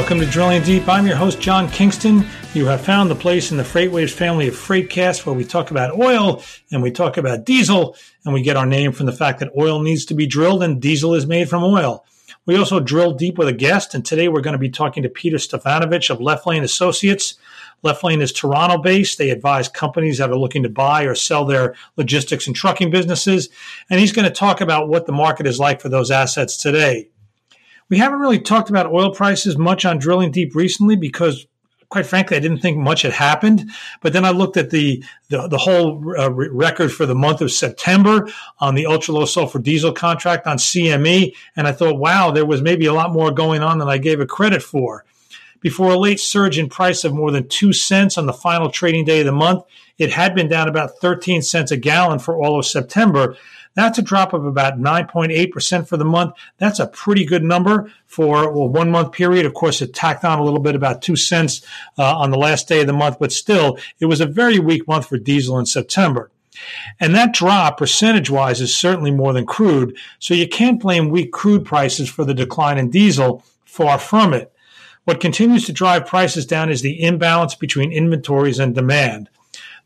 Welcome to Drilling Deep. I'm your host, John Kingston. You have found the place in the FreightWaves family of Freightcast where we talk about oil and we talk about diesel, and we get our name from the fact that oil needs to be drilled and diesel is made from oil. We also drill deep with a guest, and today we're going to be talking to Peter Stefanovich of Left Lane Associates. Left Lane is Toronto based. They advise companies that are looking to buy or sell their logistics and trucking businesses. And he's going to talk about what the market is like for those assets today. We haven't really talked about oil prices much on Drilling Deep recently because quite frankly, I didn't think much had happened. But then I looked at the the, the whole uh, record for the month of September on the ultra low sulfur diesel contract on CME, and I thought, wow, there was maybe a lot more going on than I gave it credit for. Before a late surge in price of more than two cents on the final trading day of the month, it had been down about 13 cents a gallon for all of September. That's a drop of about 9.8% for the month. That's a pretty good number for a one month period. Of course, it tacked on a little bit, about two cents uh, on the last day of the month, but still, it was a very weak month for diesel in September. And that drop, percentage wise, is certainly more than crude. So you can't blame weak crude prices for the decline in diesel. Far from it. What continues to drive prices down is the imbalance between inventories and demand.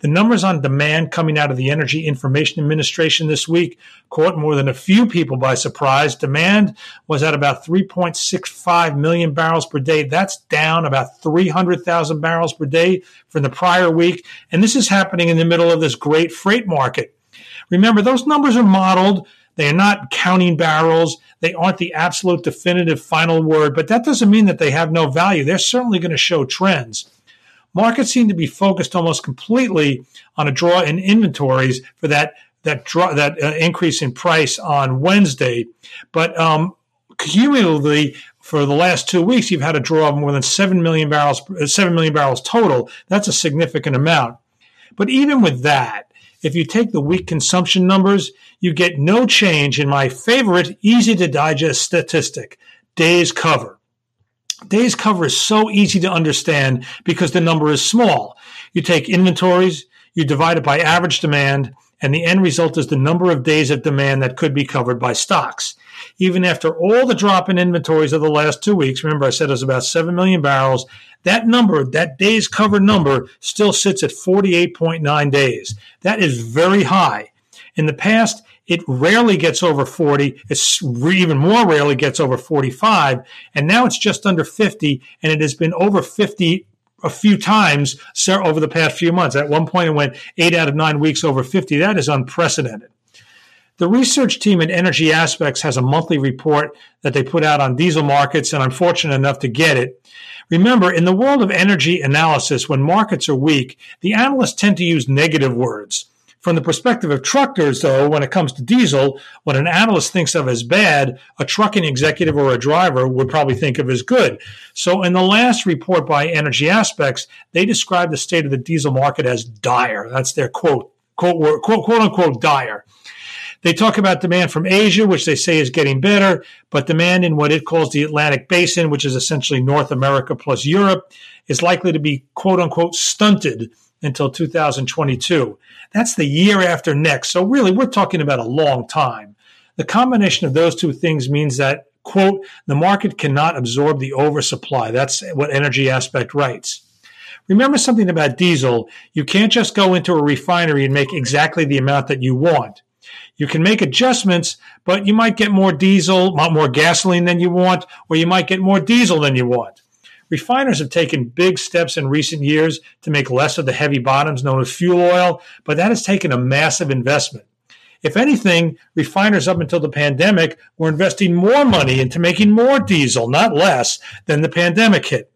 The numbers on demand coming out of the Energy Information Administration this week caught more than a few people by surprise. Demand was at about 3.65 million barrels per day. That's down about 300,000 barrels per day from the prior week. And this is happening in the middle of this great freight market. Remember, those numbers are modeled. They are not counting barrels. They aren't the absolute definitive final word, but that doesn't mean that they have no value. They're certainly going to show trends. Markets seem to be focused almost completely on a draw in inventories for that that draw that uh, increase in price on Wednesday, but um, cumulatively for the last two weeks, you've had a draw of more than seven million barrels, uh, seven million barrels total. That's a significant amount. But even with that, if you take the week consumption numbers, you get no change in my favorite, easy to digest statistic: days cover. Days cover is so easy to understand because the number is small. You take inventories, you divide it by average demand, and the end result is the number of days of demand that could be covered by stocks. Even after all the drop in inventories of the last two weeks, remember I said it was about 7 million barrels, that number, that days cover number, still sits at 48.9 days. That is very high. In the past, it rarely gets over 40. It's even more rarely gets over 45. And now it's just under 50. And it has been over 50 a few times over the past few months. At one point, it went eight out of nine weeks over 50. That is unprecedented. The research team at Energy Aspects has a monthly report that they put out on diesel markets, and I'm fortunate enough to get it. Remember, in the world of energy analysis, when markets are weak, the analysts tend to use negative words. From the perspective of truckers, though, when it comes to diesel, what an analyst thinks of as bad, a trucking executive or a driver would probably think of as good. So, in the last report by Energy Aspects, they described the state of the diesel market as dire. That's their quote, quote, quote, quote unquote, dire. They talk about demand from Asia, which they say is getting better, but demand in what it calls the Atlantic Basin, which is essentially North America plus Europe, is likely to be quote unquote stunted until 2022. That's the year after next. So, really, we're talking about a long time. The combination of those two things means that, quote, the market cannot absorb the oversupply. That's what Energy Aspect writes. Remember something about diesel. You can't just go into a refinery and make exactly the amount that you want. You can make adjustments, but you might get more diesel, more gasoline than you want, or you might get more diesel than you want. Refiners have taken big steps in recent years to make less of the heavy bottoms known as fuel oil, but that has taken a massive investment. If anything, refiners up until the pandemic were investing more money into making more diesel, not less, than the pandemic hit.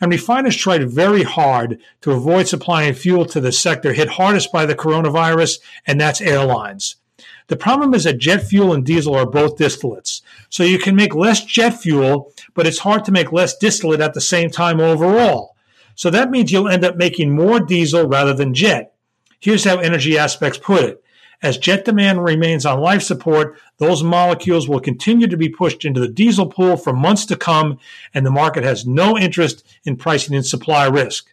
And refiners tried very hard to avoid supplying fuel to the sector hit hardest by the coronavirus, and that's airlines. The problem is that jet fuel and diesel are both distillates. So you can make less jet fuel, but it's hard to make less distillate at the same time overall. So that means you'll end up making more diesel rather than jet. Here's how Energy Aspects put it. As jet demand remains on life support, those molecules will continue to be pushed into the diesel pool for months to come, and the market has no interest in pricing in supply risk.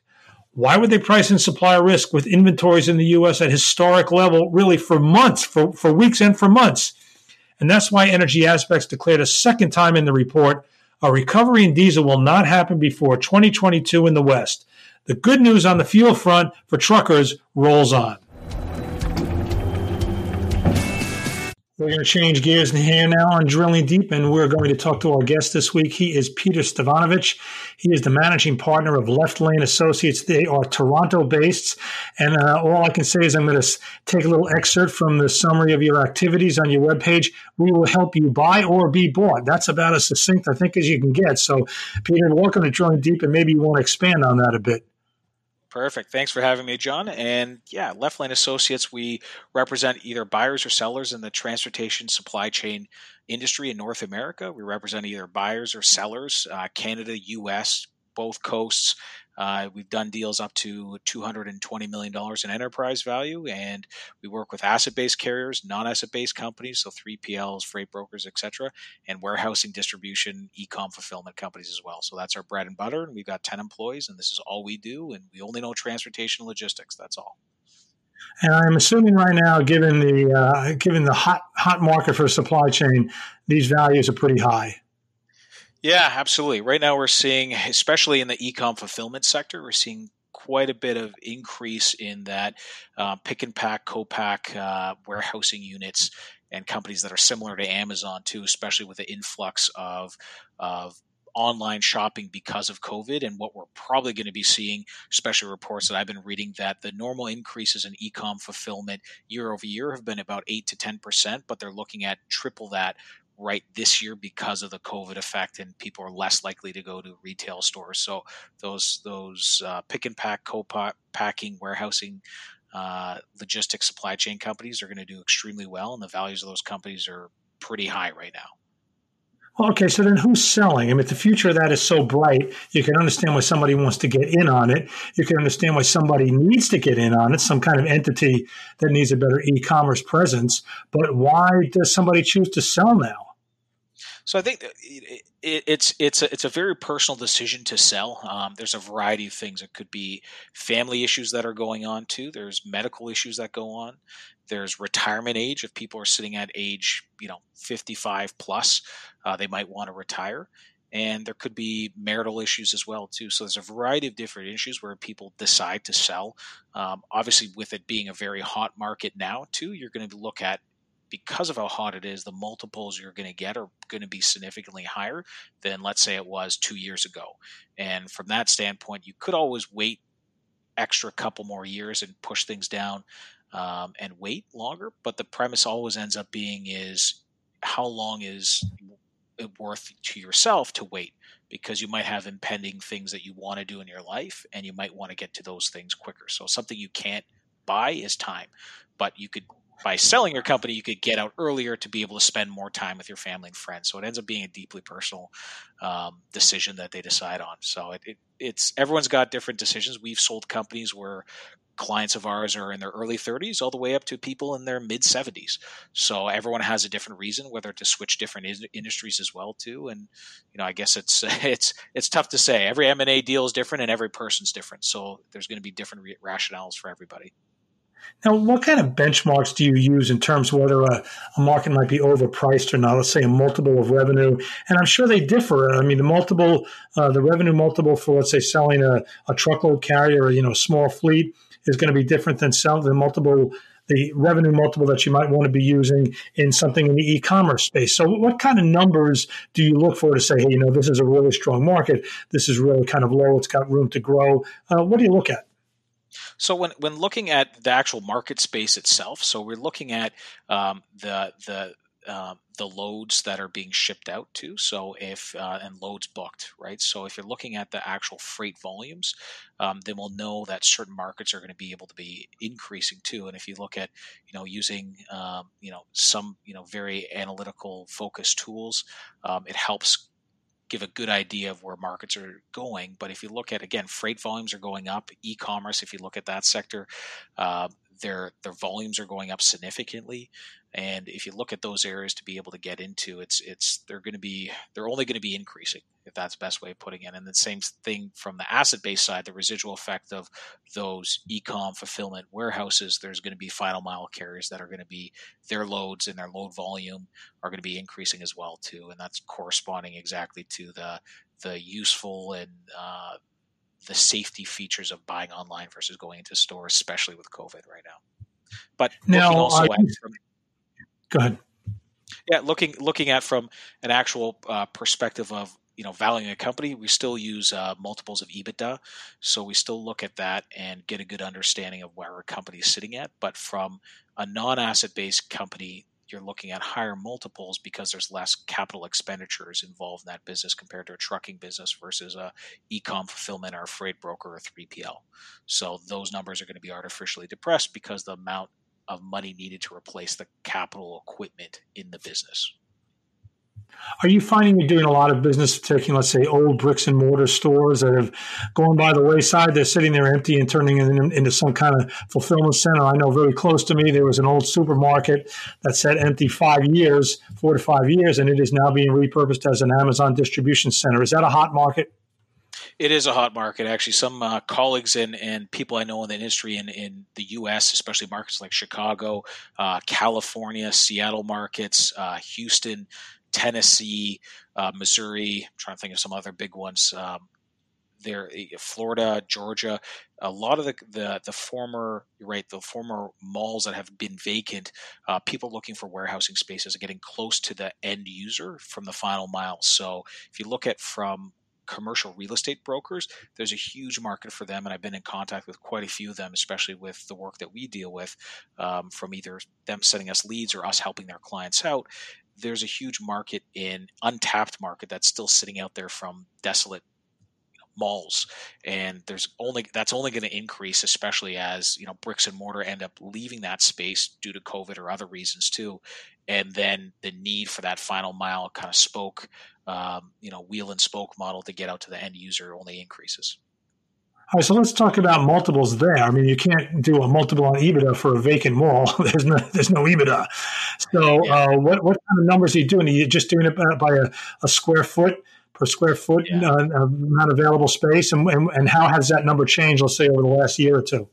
Why would they price in supplier risk with inventories in the U.S. at historic level, really for months, for, for weeks and for months? And that's why Energy Aspects declared a second time in the report A recovery in diesel will not happen before 2022 in the West. The good news on the fuel front for truckers rolls on. We're going to change gears here now on Drilling Deep, and we're going to talk to our guest this week. He is Peter Stefanovich. He is the managing partner of Left Lane Associates. They are Toronto based. And uh, all I can say is I'm going to take a little excerpt from the summary of your activities on your webpage. We will help you buy or be bought. That's about as succinct, I think, as you can get. So, Peter, welcome to Drilling Deep, and maybe you want to expand on that a bit. Perfect. Thanks for having me, John. And yeah, Left Lane Associates, we represent either buyers or sellers in the transportation supply chain industry in North America. We represent either buyers or sellers, uh, Canada, US, both coasts, uh, we've done deals up to $220 million in enterprise value, and we work with asset-based carriers, non-asset-based companies, so 3PLs, freight brokers, etc., and warehousing, distribution, e-com fulfillment companies as well. So that's our bread and butter, and we've got 10 employees, and this is all we do, and we only know transportation logistics. That's all. And I'm assuming right now, given the uh, given the hot hot market for supply chain, these values are pretty high. Yeah, absolutely. Right now, we're seeing, especially in the e-com fulfillment sector, we're seeing quite a bit of increase in that uh, pick and pack, co-pack uh, warehousing units and companies that are similar to Amazon too, especially with the influx of of online shopping because of COVID. And what we're probably going to be seeing, especially reports that I've been reading, that the normal increases in e-com fulfillment year over year have been about eight to ten percent, but they're looking at triple that right this year because of the COVID effect, and people are less likely to go to retail stores. So those those uh, pick and pack, co-packing, warehousing, uh, logistics, supply chain companies are going to do extremely well, and the values of those companies are pretty high right now. Okay, so then who's selling? I mean, the future of that is so bright. You can understand why somebody wants to get in on it. You can understand why somebody needs to get in on it, some kind of entity that needs a better e commerce presence. But why does somebody choose to sell now? So I think it's it's a, it's a very personal decision to sell. Um, there's a variety of things. It could be family issues that are going on too. There's medical issues that go on. There's retirement age. If people are sitting at age you know 55 plus, uh, they might want to retire. And there could be marital issues as well too. So there's a variety of different issues where people decide to sell. Um, obviously, with it being a very hot market now too, you're going to look at because of how hot it is, the multiples you're going to get are going to be significantly higher than, let's say, it was two years ago. And from that standpoint, you could always wait extra couple more years and push things down um, and wait longer. But the premise always ends up being is how long is it worth to yourself to wait? Because you might have impending things that you want to do in your life, and you might want to get to those things quicker. So something you can't buy is time, but you could by selling your company, you could get out earlier to be able to spend more time with your family and friends. So it ends up being a deeply personal um, decision that they decide on. So it, it, it's everyone's got different decisions. We've sold companies where clients of ours are in their early 30s all the way up to people in their mid 70s so everyone has a different reason whether to switch different in- industries as well too and you know i guess it's it's it's tough to say every m&a deal is different and every person's different so there's going to be different re- rationales for everybody now, what kind of benchmarks do you use in terms of whether a, a, market might be overpriced or not? Let's say a multiple of revenue, and I'm sure they differ. I mean, the multiple, uh, the revenue multiple for let's say selling a, a truckload carrier, or, you know, small fleet is going to be different than selling the multiple, the revenue multiple that you might want to be using in something in the e-commerce space. So, what kind of numbers do you look for to say, hey, you know, this is a really strong market, this is really kind of low, it's got room to grow? Uh, what do you look at? So when when looking at the actual market space itself, so we're looking at um, the the uh, the loads that are being shipped out to. So if uh, and loads booked, right? So if you're looking at the actual freight volumes, um, then we'll know that certain markets are going to be able to be increasing too. And if you look at you know using um, you know some you know very analytical focused tools, um, it helps give a good idea of where markets are going. But if you look at again, freight volumes are going up. E-commerce, if you look at that sector, uh, their their volumes are going up significantly. And if you look at those areas to be able to get into, it's it's they're going to be they're only going to be increasing if that's the best way of putting it. And the same thing from the asset based side, the residual effect of those e-com fulfillment warehouses. There's going to be final mile carriers that are going to be their loads and their load volume are going to be increasing as well too, and that's corresponding exactly to the the useful and uh, the safety features of buying online versus going into store, especially with COVID right now. But now, also at from, go ahead. Yeah, looking looking at from an actual uh, perspective of you know valuing a company, we still use uh, multiples of EBITDA, so we still look at that and get a good understanding of where our company is sitting at. But from a non-asset based company, you're looking at higher multiples because there's less capital expenditures involved in that business compared to a trucking business versus a e-com fulfillment or a freight broker or 3PL. So those numbers are going to be artificially depressed because the amount of money needed to replace the capital equipment in the business. Are you finding you're doing a lot of business taking, let's say, old bricks and mortar stores that have gone by the wayside? They're sitting there empty and turning them into some kind of fulfillment center. I know very close to me there was an old supermarket that sat empty five years, four to five years, and it is now being repurposed as an Amazon distribution center. Is that a hot market? It is a hot market, actually. Some uh, colleagues and, and people I know in the industry in, in the U.S., especially markets like Chicago, uh, California, Seattle markets, uh, Houston, Tennessee, uh, Missouri. I'm trying to think of some other big ones. Um, there, eh, Florida, Georgia, a lot of the, the, the former, right, the former malls that have been vacant, uh, people looking for warehousing spaces are getting close to the end user from the final mile. So if you look at from commercial real estate brokers, there's a huge market for them, and I've been in contact with quite a few of them, especially with the work that we deal with, um, from either them sending us leads or us helping their clients out there's a huge market in untapped market that's still sitting out there from desolate you know, malls. And there's only that's only going to increase especially as you know bricks and mortar end up leaving that space due to covid or other reasons too. And then the need for that final mile kind of spoke um, you know wheel and spoke model to get out to the end user only increases all right, so let's talk about multiples there. I mean, you can't do a multiple on EBITDA for a vacant mall. there's no there's no EBITDA. So, yeah. uh, what what kind of numbers are you doing? Are you just doing it by a, a square foot per square foot yeah. uh, amount available space, and, and and how has that number changed? Let's say over the last year or two.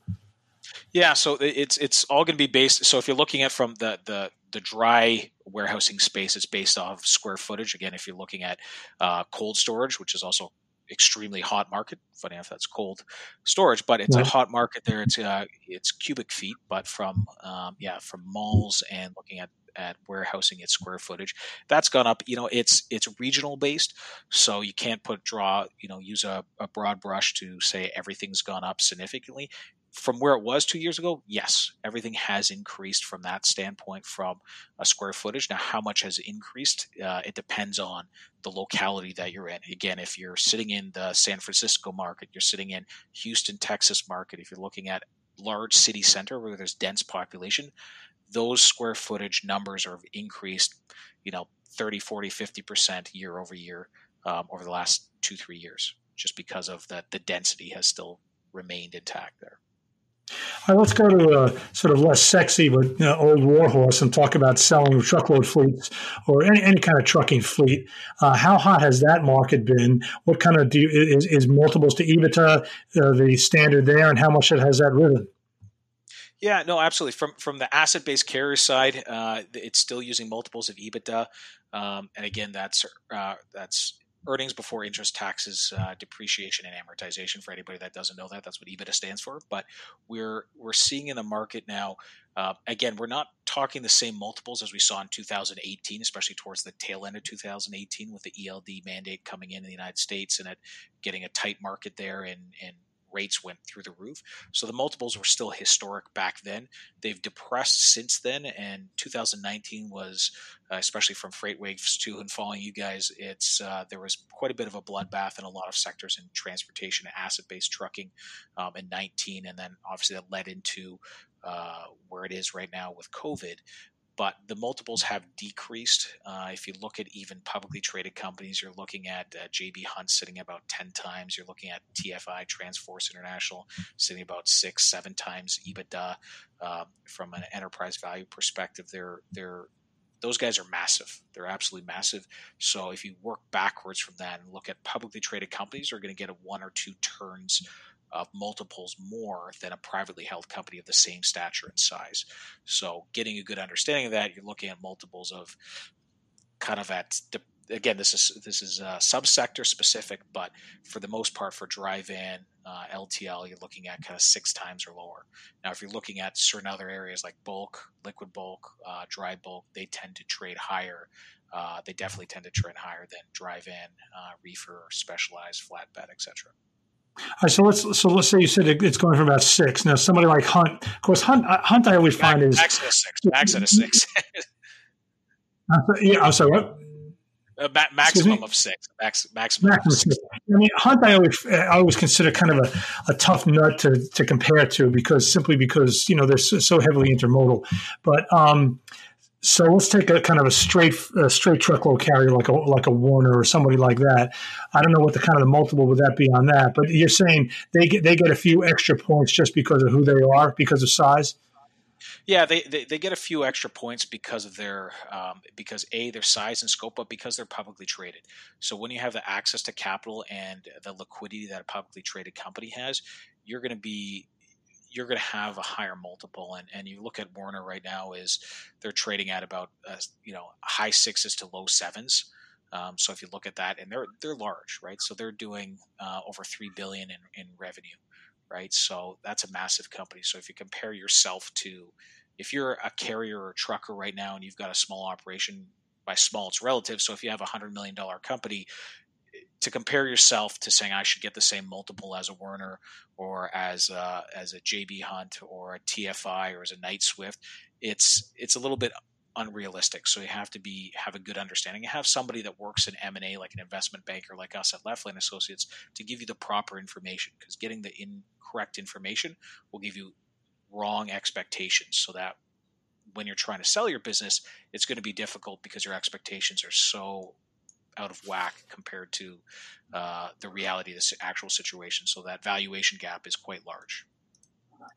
Yeah, so it's it's all going to be based. So if you're looking at from the the the dry warehousing space, it's based off square footage. Again, if you're looking at uh, cold storage, which is also extremely hot market. Funny enough, that's cold storage, but it's a hot market there. It's uh, it's cubic feet, but from um, yeah from malls and looking at at warehousing its square footage that's gone up you know it's it's regional based so you can't put draw you know use a, a broad brush to say everything's gone up significantly from where it was two years ago, yes, everything has increased from that standpoint from a square footage. Now, how much has increased? Uh, it depends on the locality that you're in. Again, if you're sitting in the San Francisco market, you're sitting in Houston, Texas market, if you're looking at large city center where there's dense population, those square footage numbers are increased, you know, 30, 40, 50% year over year um, over the last two, three years, just because of that the density has still remained intact there. Right, let's go to a sort of less sexy but you know, old warhorse and talk about selling truckload fleets or any, any kind of trucking fleet. Uh, how hot has that market been? What kind of do you, is, is multiples to EBITDA uh, the standard there, and how much it has that risen? Yeah, no, absolutely. From from the asset based carrier side, uh, it's still using multiples of EBITDA, um, and again, that's uh, that's earnings before interest, taxes, uh, depreciation, and amortization. For anybody that doesn't know that, that's what EBITDA stands for. But we're we're seeing in the market now. Uh, again, we're not talking the same multiples as we saw in 2018, especially towards the tail end of 2018 with the ELD mandate coming in, in the United States and it getting a tight market there and and rates went through the roof. So the multiples were still historic back then. They've depressed since then, and 2019 was, uh, especially from FreightWaves too, and following you guys, it's uh, there was quite a bit of a bloodbath in a lot of sectors in transportation, asset-based trucking um, in 19, and then obviously that led into uh, where it is right now with COVID. But the multiples have decreased. Uh, if you look at even publicly traded companies, you're looking at uh, JB Hunt sitting about 10 times. You're looking at TFI, Transforce International, sitting about six, seven times EBITDA. Uh, from an enterprise value perspective, they're, they're, those guys are massive. They're absolutely massive. So if you work backwards from that and look at publicly traded companies, are going to get a one or two turns of multiples more than a privately held company of the same stature and size. So, getting a good understanding of that, you're looking at multiples of kind of at again this is this is uh, subsector specific, but for the most part for dry van uh, LTL, you're looking at kind of six times or lower. Now, if you're looking at certain other areas like bulk, liquid bulk, uh, dry bulk, they tend to trade higher. Uh, they definitely tend to trade higher than dry van, uh, reefer, specialized flatbed, etc. All right, so let's so let's say you said it's going from about six. Now, somebody like Hunt, of course, Hunt, uh, Hunt, I always find is max at a six. Max at a six. yeah, I'm sorry. What? A ma- maximum of six. Max, maximum. maximum six. I mean, Hunt, I always, I always consider kind of a, a tough nut to, to compare to because simply because you know they're so, so heavily intermodal. But um, so let's take a kind of a straight a straight truckload carrier like a like a Werner or somebody like that. I don't know what the kind of the multiple would that be on that, but you're saying they get they get a few extra points just because of who they are, because of size. Yeah, they, they, they get a few extra points because of their um, because a their size and scope, but because they're publicly traded. So when you have the access to capital and the liquidity that a publicly traded company has, you're going to be you're going to have a higher multiple. And, and you look at Werner right now is they're trading at about uh, you know high sixes to low sevens. Um, so if you look at that, and they're they're large, right? So they're doing uh, over three billion in, in revenue, right? So that's a massive company. So if you compare yourself to, if you're a carrier or trucker right now, and you've got a small operation, by small it's relative. So if you have a hundred million dollar company, to compare yourself to saying I should get the same multiple as a Werner or as a, as a JB Hunt or a TFI or as a Knight-Swift, it's it's a little bit unrealistic. So you have to be have a good understanding. You have somebody that works in M and A, like an investment banker like us at Left Lane Associates, to give you the proper information. Because getting the incorrect information will give you wrong expectations. So that when you're trying to sell your business, it's going to be difficult because your expectations are so out of whack compared to uh, the reality of the actual situation. So that valuation gap is quite large.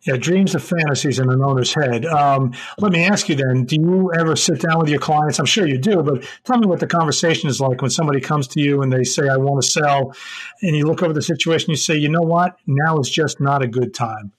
Yeah, dreams of fantasies in an owner's head. Um, let me ask you then: Do you ever sit down with your clients? I'm sure you do, but tell me what the conversation is like when somebody comes to you and they say, "I want to sell," and you look over the situation. You say, "You know what? Now is just not a good time."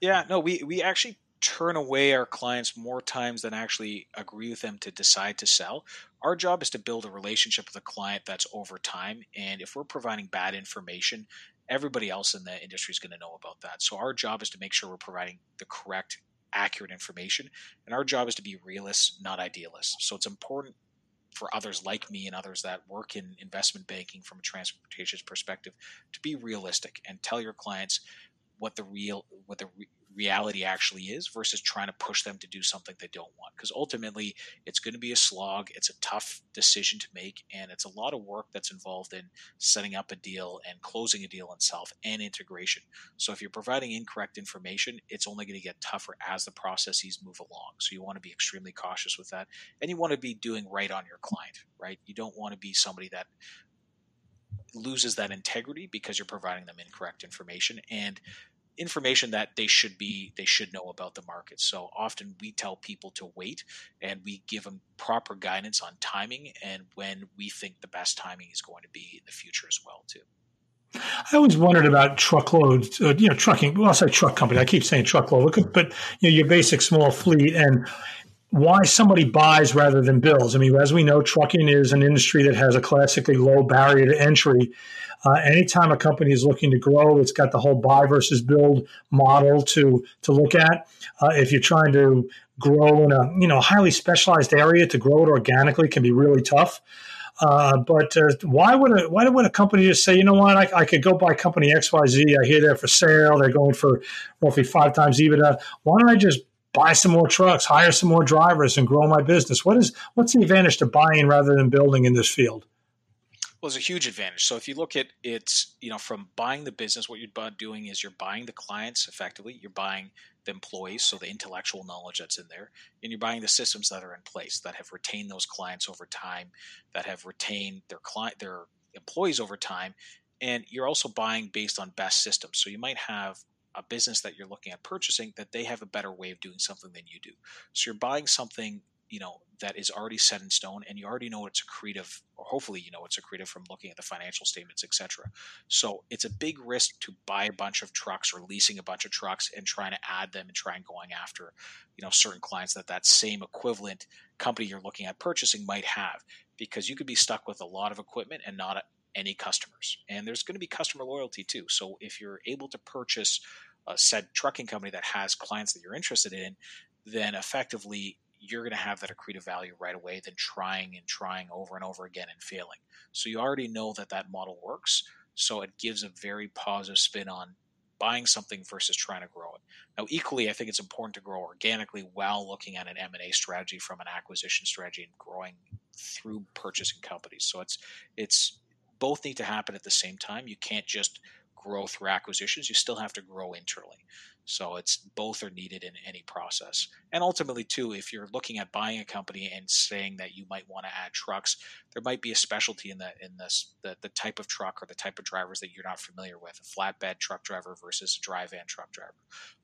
Yeah, no, we we actually turn away our clients more times than actually agree with them to decide to sell. Our job is to build a relationship with a client that's over time. And if we're providing bad information, everybody else in the industry is going to know about that. So our job is to make sure we're providing the correct, accurate information. And our job is to be realists, not idealists. So it's important for others like me and others that work in investment banking from a transportation perspective to be realistic and tell your clients what the real what the reality actually is versus trying to push them to do something they don't want. Because ultimately, it's going to be a slog. It's a tough decision to make, and it's a lot of work that's involved in setting up a deal and closing a deal itself and integration. So if you're providing incorrect information, it's only going to get tougher as the processes move along. So you want to be extremely cautious with that, and you want to be doing right on your client, right? You don't want to be somebody that loses that integrity because you're providing them incorrect information and information that they should be they should know about the market so often we tell people to wait and we give them proper guidance on timing and when we think the best timing is going to be in the future as well too I always wondered about truckloads, uh, you know, trucking. Well, I'll say truck company. I keep saying truckload, but you know, your basic small fleet and why somebody buys rather than builds. I mean, as we know, trucking is an industry that has a classically low barrier to entry. Uh, anytime a company is looking to grow, it's got the whole buy versus build model to to look at. Uh, if you're trying to grow in a you know highly specialized area, to grow it organically can be really tough. Uh, but uh, why would a why would a company just say, you know what, I, I could go buy company X Y Z. I hear they're for sale. They're going for roughly five times EBITDA. Why don't I just buy some more trucks, hire some more drivers, and grow my business? What is what's the advantage to buying rather than building in this field? Well, it's a huge advantage. So if you look at it, you know, from buying the business, what you're doing is you're buying the clients effectively. You're buying the employees, so the intellectual knowledge that's in there, and you're buying the systems that are in place that have retained those clients over time, that have retained their client, their employees over time, and you're also buying based on best systems. So you might have a business that you're looking at purchasing that they have a better way of doing something than you do. So you're buying something you know that is already set in stone and you already know it's accretive or hopefully you know it's accretive from looking at the financial statements etc so it's a big risk to buy a bunch of trucks or leasing a bunch of trucks and trying to add them and trying going after you know certain clients that that same equivalent company you're looking at purchasing might have because you could be stuck with a lot of equipment and not any customers and there's going to be customer loyalty too so if you're able to purchase a said trucking company that has clients that you're interested in then effectively you're going to have that accretive value right away than trying and trying over and over again and failing. So you already know that that model works. So it gives a very positive spin on buying something versus trying to grow it. Now, equally, I think it's important to grow organically while looking at an M&A strategy from an acquisition strategy and growing through purchasing companies. So it's it's both need to happen at the same time. You can't just grow through acquisitions. You still have to grow internally. So it's both are needed in any process. And ultimately, too, if you're looking at buying a company and saying that you might want to add trucks, there might be a specialty in the in this the, the type of truck or the type of drivers that you're not familiar with. A flatbed truck driver versus a dry van truck driver.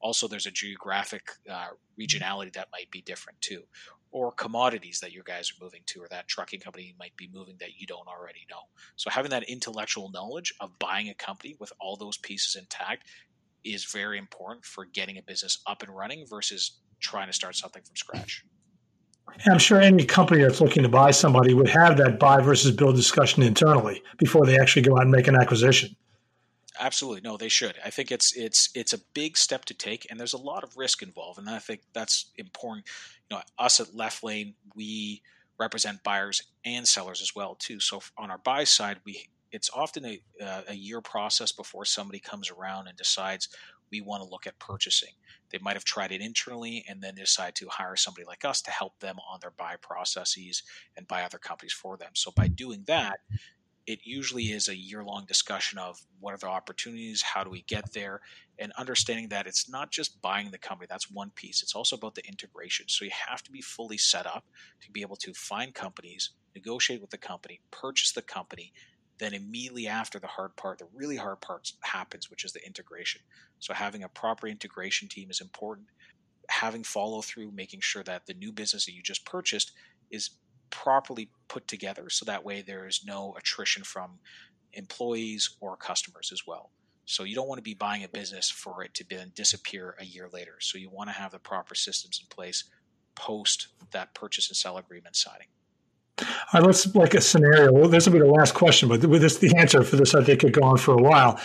Also, there's a geographic uh, regionality that might be different too, or commodities that your guys are moving to, or that trucking company might be moving that you don't already know. So having that intellectual knowledge of buying a company with all those pieces intact is very important for getting a business up and running versus trying to start something from scratch. I'm sure any company that's looking to buy somebody would have that buy versus build discussion internally before they actually go out and make an acquisition. Absolutely, no, they should. I think it's it's it's a big step to take, and there's a lot of risk involved, and I think that's important. You know, us at Left Lane, we represent buyers and sellers as well too. So on our buy side, we it's often a, uh, a year process before somebody comes around and decides we want to look at purchasing. They might have tried it internally and then decide to hire somebody like us to help them on their buy processes and buy other companies for them. So by doing that, it usually is a year long discussion of what are the opportunities, how do we get there, and understanding that it's not just buying the company, that's one piece. It's also about the integration. So you have to be fully set up to be able to find companies, negotiate with the company, purchase the company, then immediately after the hard part, the really hard part happens, which is the integration. So having a proper integration team is important. Having follow through, making sure that the new business that you just purchased is properly put together so that way there is no attrition from employees or customers as well. So you don't want to be buying a business for it to then disappear a year later. So you want to have the proper systems in place post that purchase and sell agreement signing. All right, let's like a scenario. Well, this will be the last question, but with this, the answer for this, I think, could go on for a while.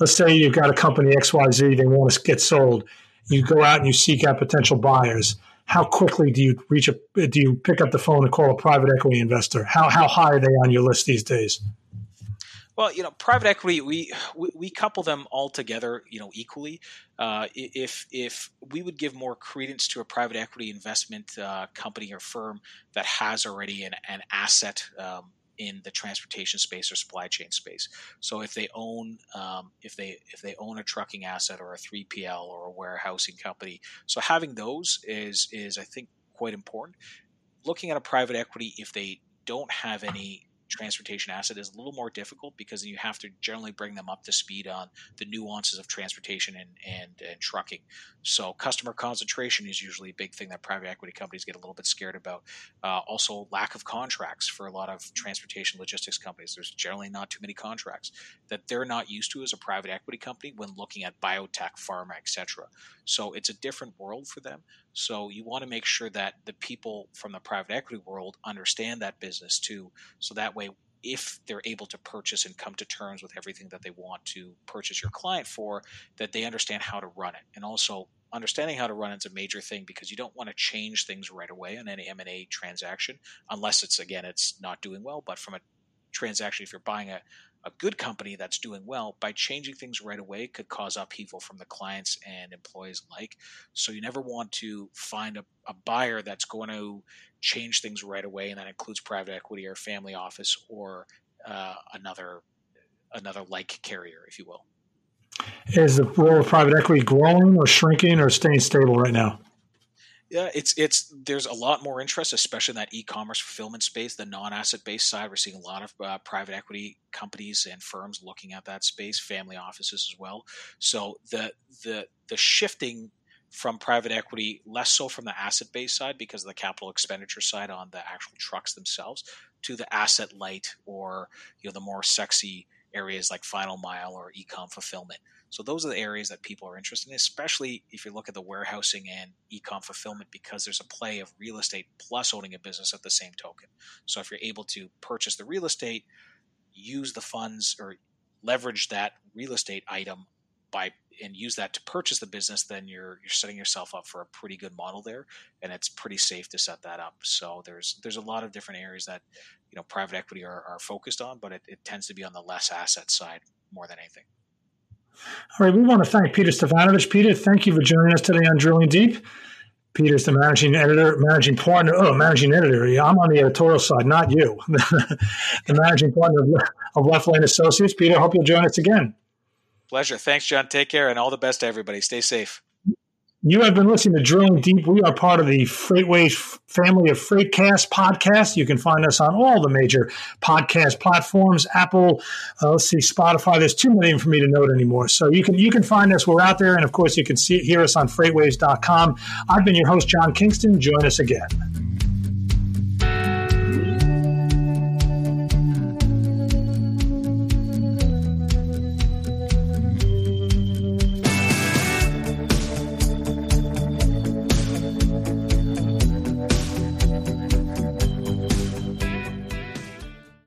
Let's say you've got a company XYZ, they want to get sold. You go out and you seek out potential buyers. How quickly do you reach a? Do you pick up the phone and call a private equity investor? How how high are they on your list these days? Well, you know, private equity, we, we, we couple them all together, you know, equally. Uh, if if we would give more credence to a private equity investment uh, company or firm that has already an, an asset um, in the transportation space or supply chain space. So if they own um, if they if they own a trucking asset or a 3PL or a warehousing company, so having those is is I think quite important. Looking at a private equity, if they don't have any transportation asset is a little more difficult because you have to generally bring them up to speed on the nuances of transportation and, and, and trucking. So customer concentration is usually a big thing that private equity companies get a little bit scared about. Uh, also, lack of contracts for a lot of transportation logistics companies. There's generally not too many contracts that they're not used to as a private equity company when looking at biotech, pharma, etc. So it's a different world for them. So you want to make sure that the people from the private equity world understand that business too. So that way, if they're able to purchase and come to terms with everything that they want to purchase your client for, that they understand how to run it. And also understanding how to run it's a major thing because you don't want to change things right away on any M&A transaction unless it's again it's not doing well, but from a transaction if you're buying a a good company that's doing well by changing things right away could cause upheaval from the clients and employees alike. So you never want to find a, a buyer that's going to change things right away, and that includes private equity or family office or uh, another another like carrier, if you will. Is the role of private equity growing or shrinking or staying stable right now? Yeah, it's it's there's a lot more interest, especially in that e-commerce fulfillment space, the non-asset based side. We're seeing a lot of uh, private equity companies and firms looking at that space, family offices as well. So the the the shifting from private equity, less so from the asset based side because of the capital expenditure side on the actual trucks themselves, to the asset light or you know the more sexy areas like final mile or e-com fulfillment. So those are the areas that people are interested in, especially if you look at the warehousing and e-com fulfillment, because there's a play of real estate plus owning a business at the same token. So if you're able to purchase the real estate, use the funds or leverage that real estate item by and use that to purchase the business, then you're you're setting yourself up for a pretty good model there, and it's pretty safe to set that up. So there's there's a lot of different areas that you know private equity are, are focused on, but it, it tends to be on the less asset side more than anything. All right, we want to thank Peter Stefanovich. Peter, thank you for joining us today on Drilling Deep. Peter's the managing editor, managing partner. Oh, managing editor. Yeah, I'm on the editorial side, not you. the managing partner of, of Left Lane Associates. Peter, hope you'll join us again. Pleasure. Thanks, John. Take care and all the best to everybody. Stay safe. You have been listening to Drilling Deep. We are part of the FreightWaves family of Freightcast podcasts. You can find us on all the major podcast platforms, Apple, uh, let's see, Spotify. There's too many for me to note anymore. So you can you can find us. We're out there, and of course, you can see hear us on FreightWaves.com. I've been your host, John Kingston. Join us again.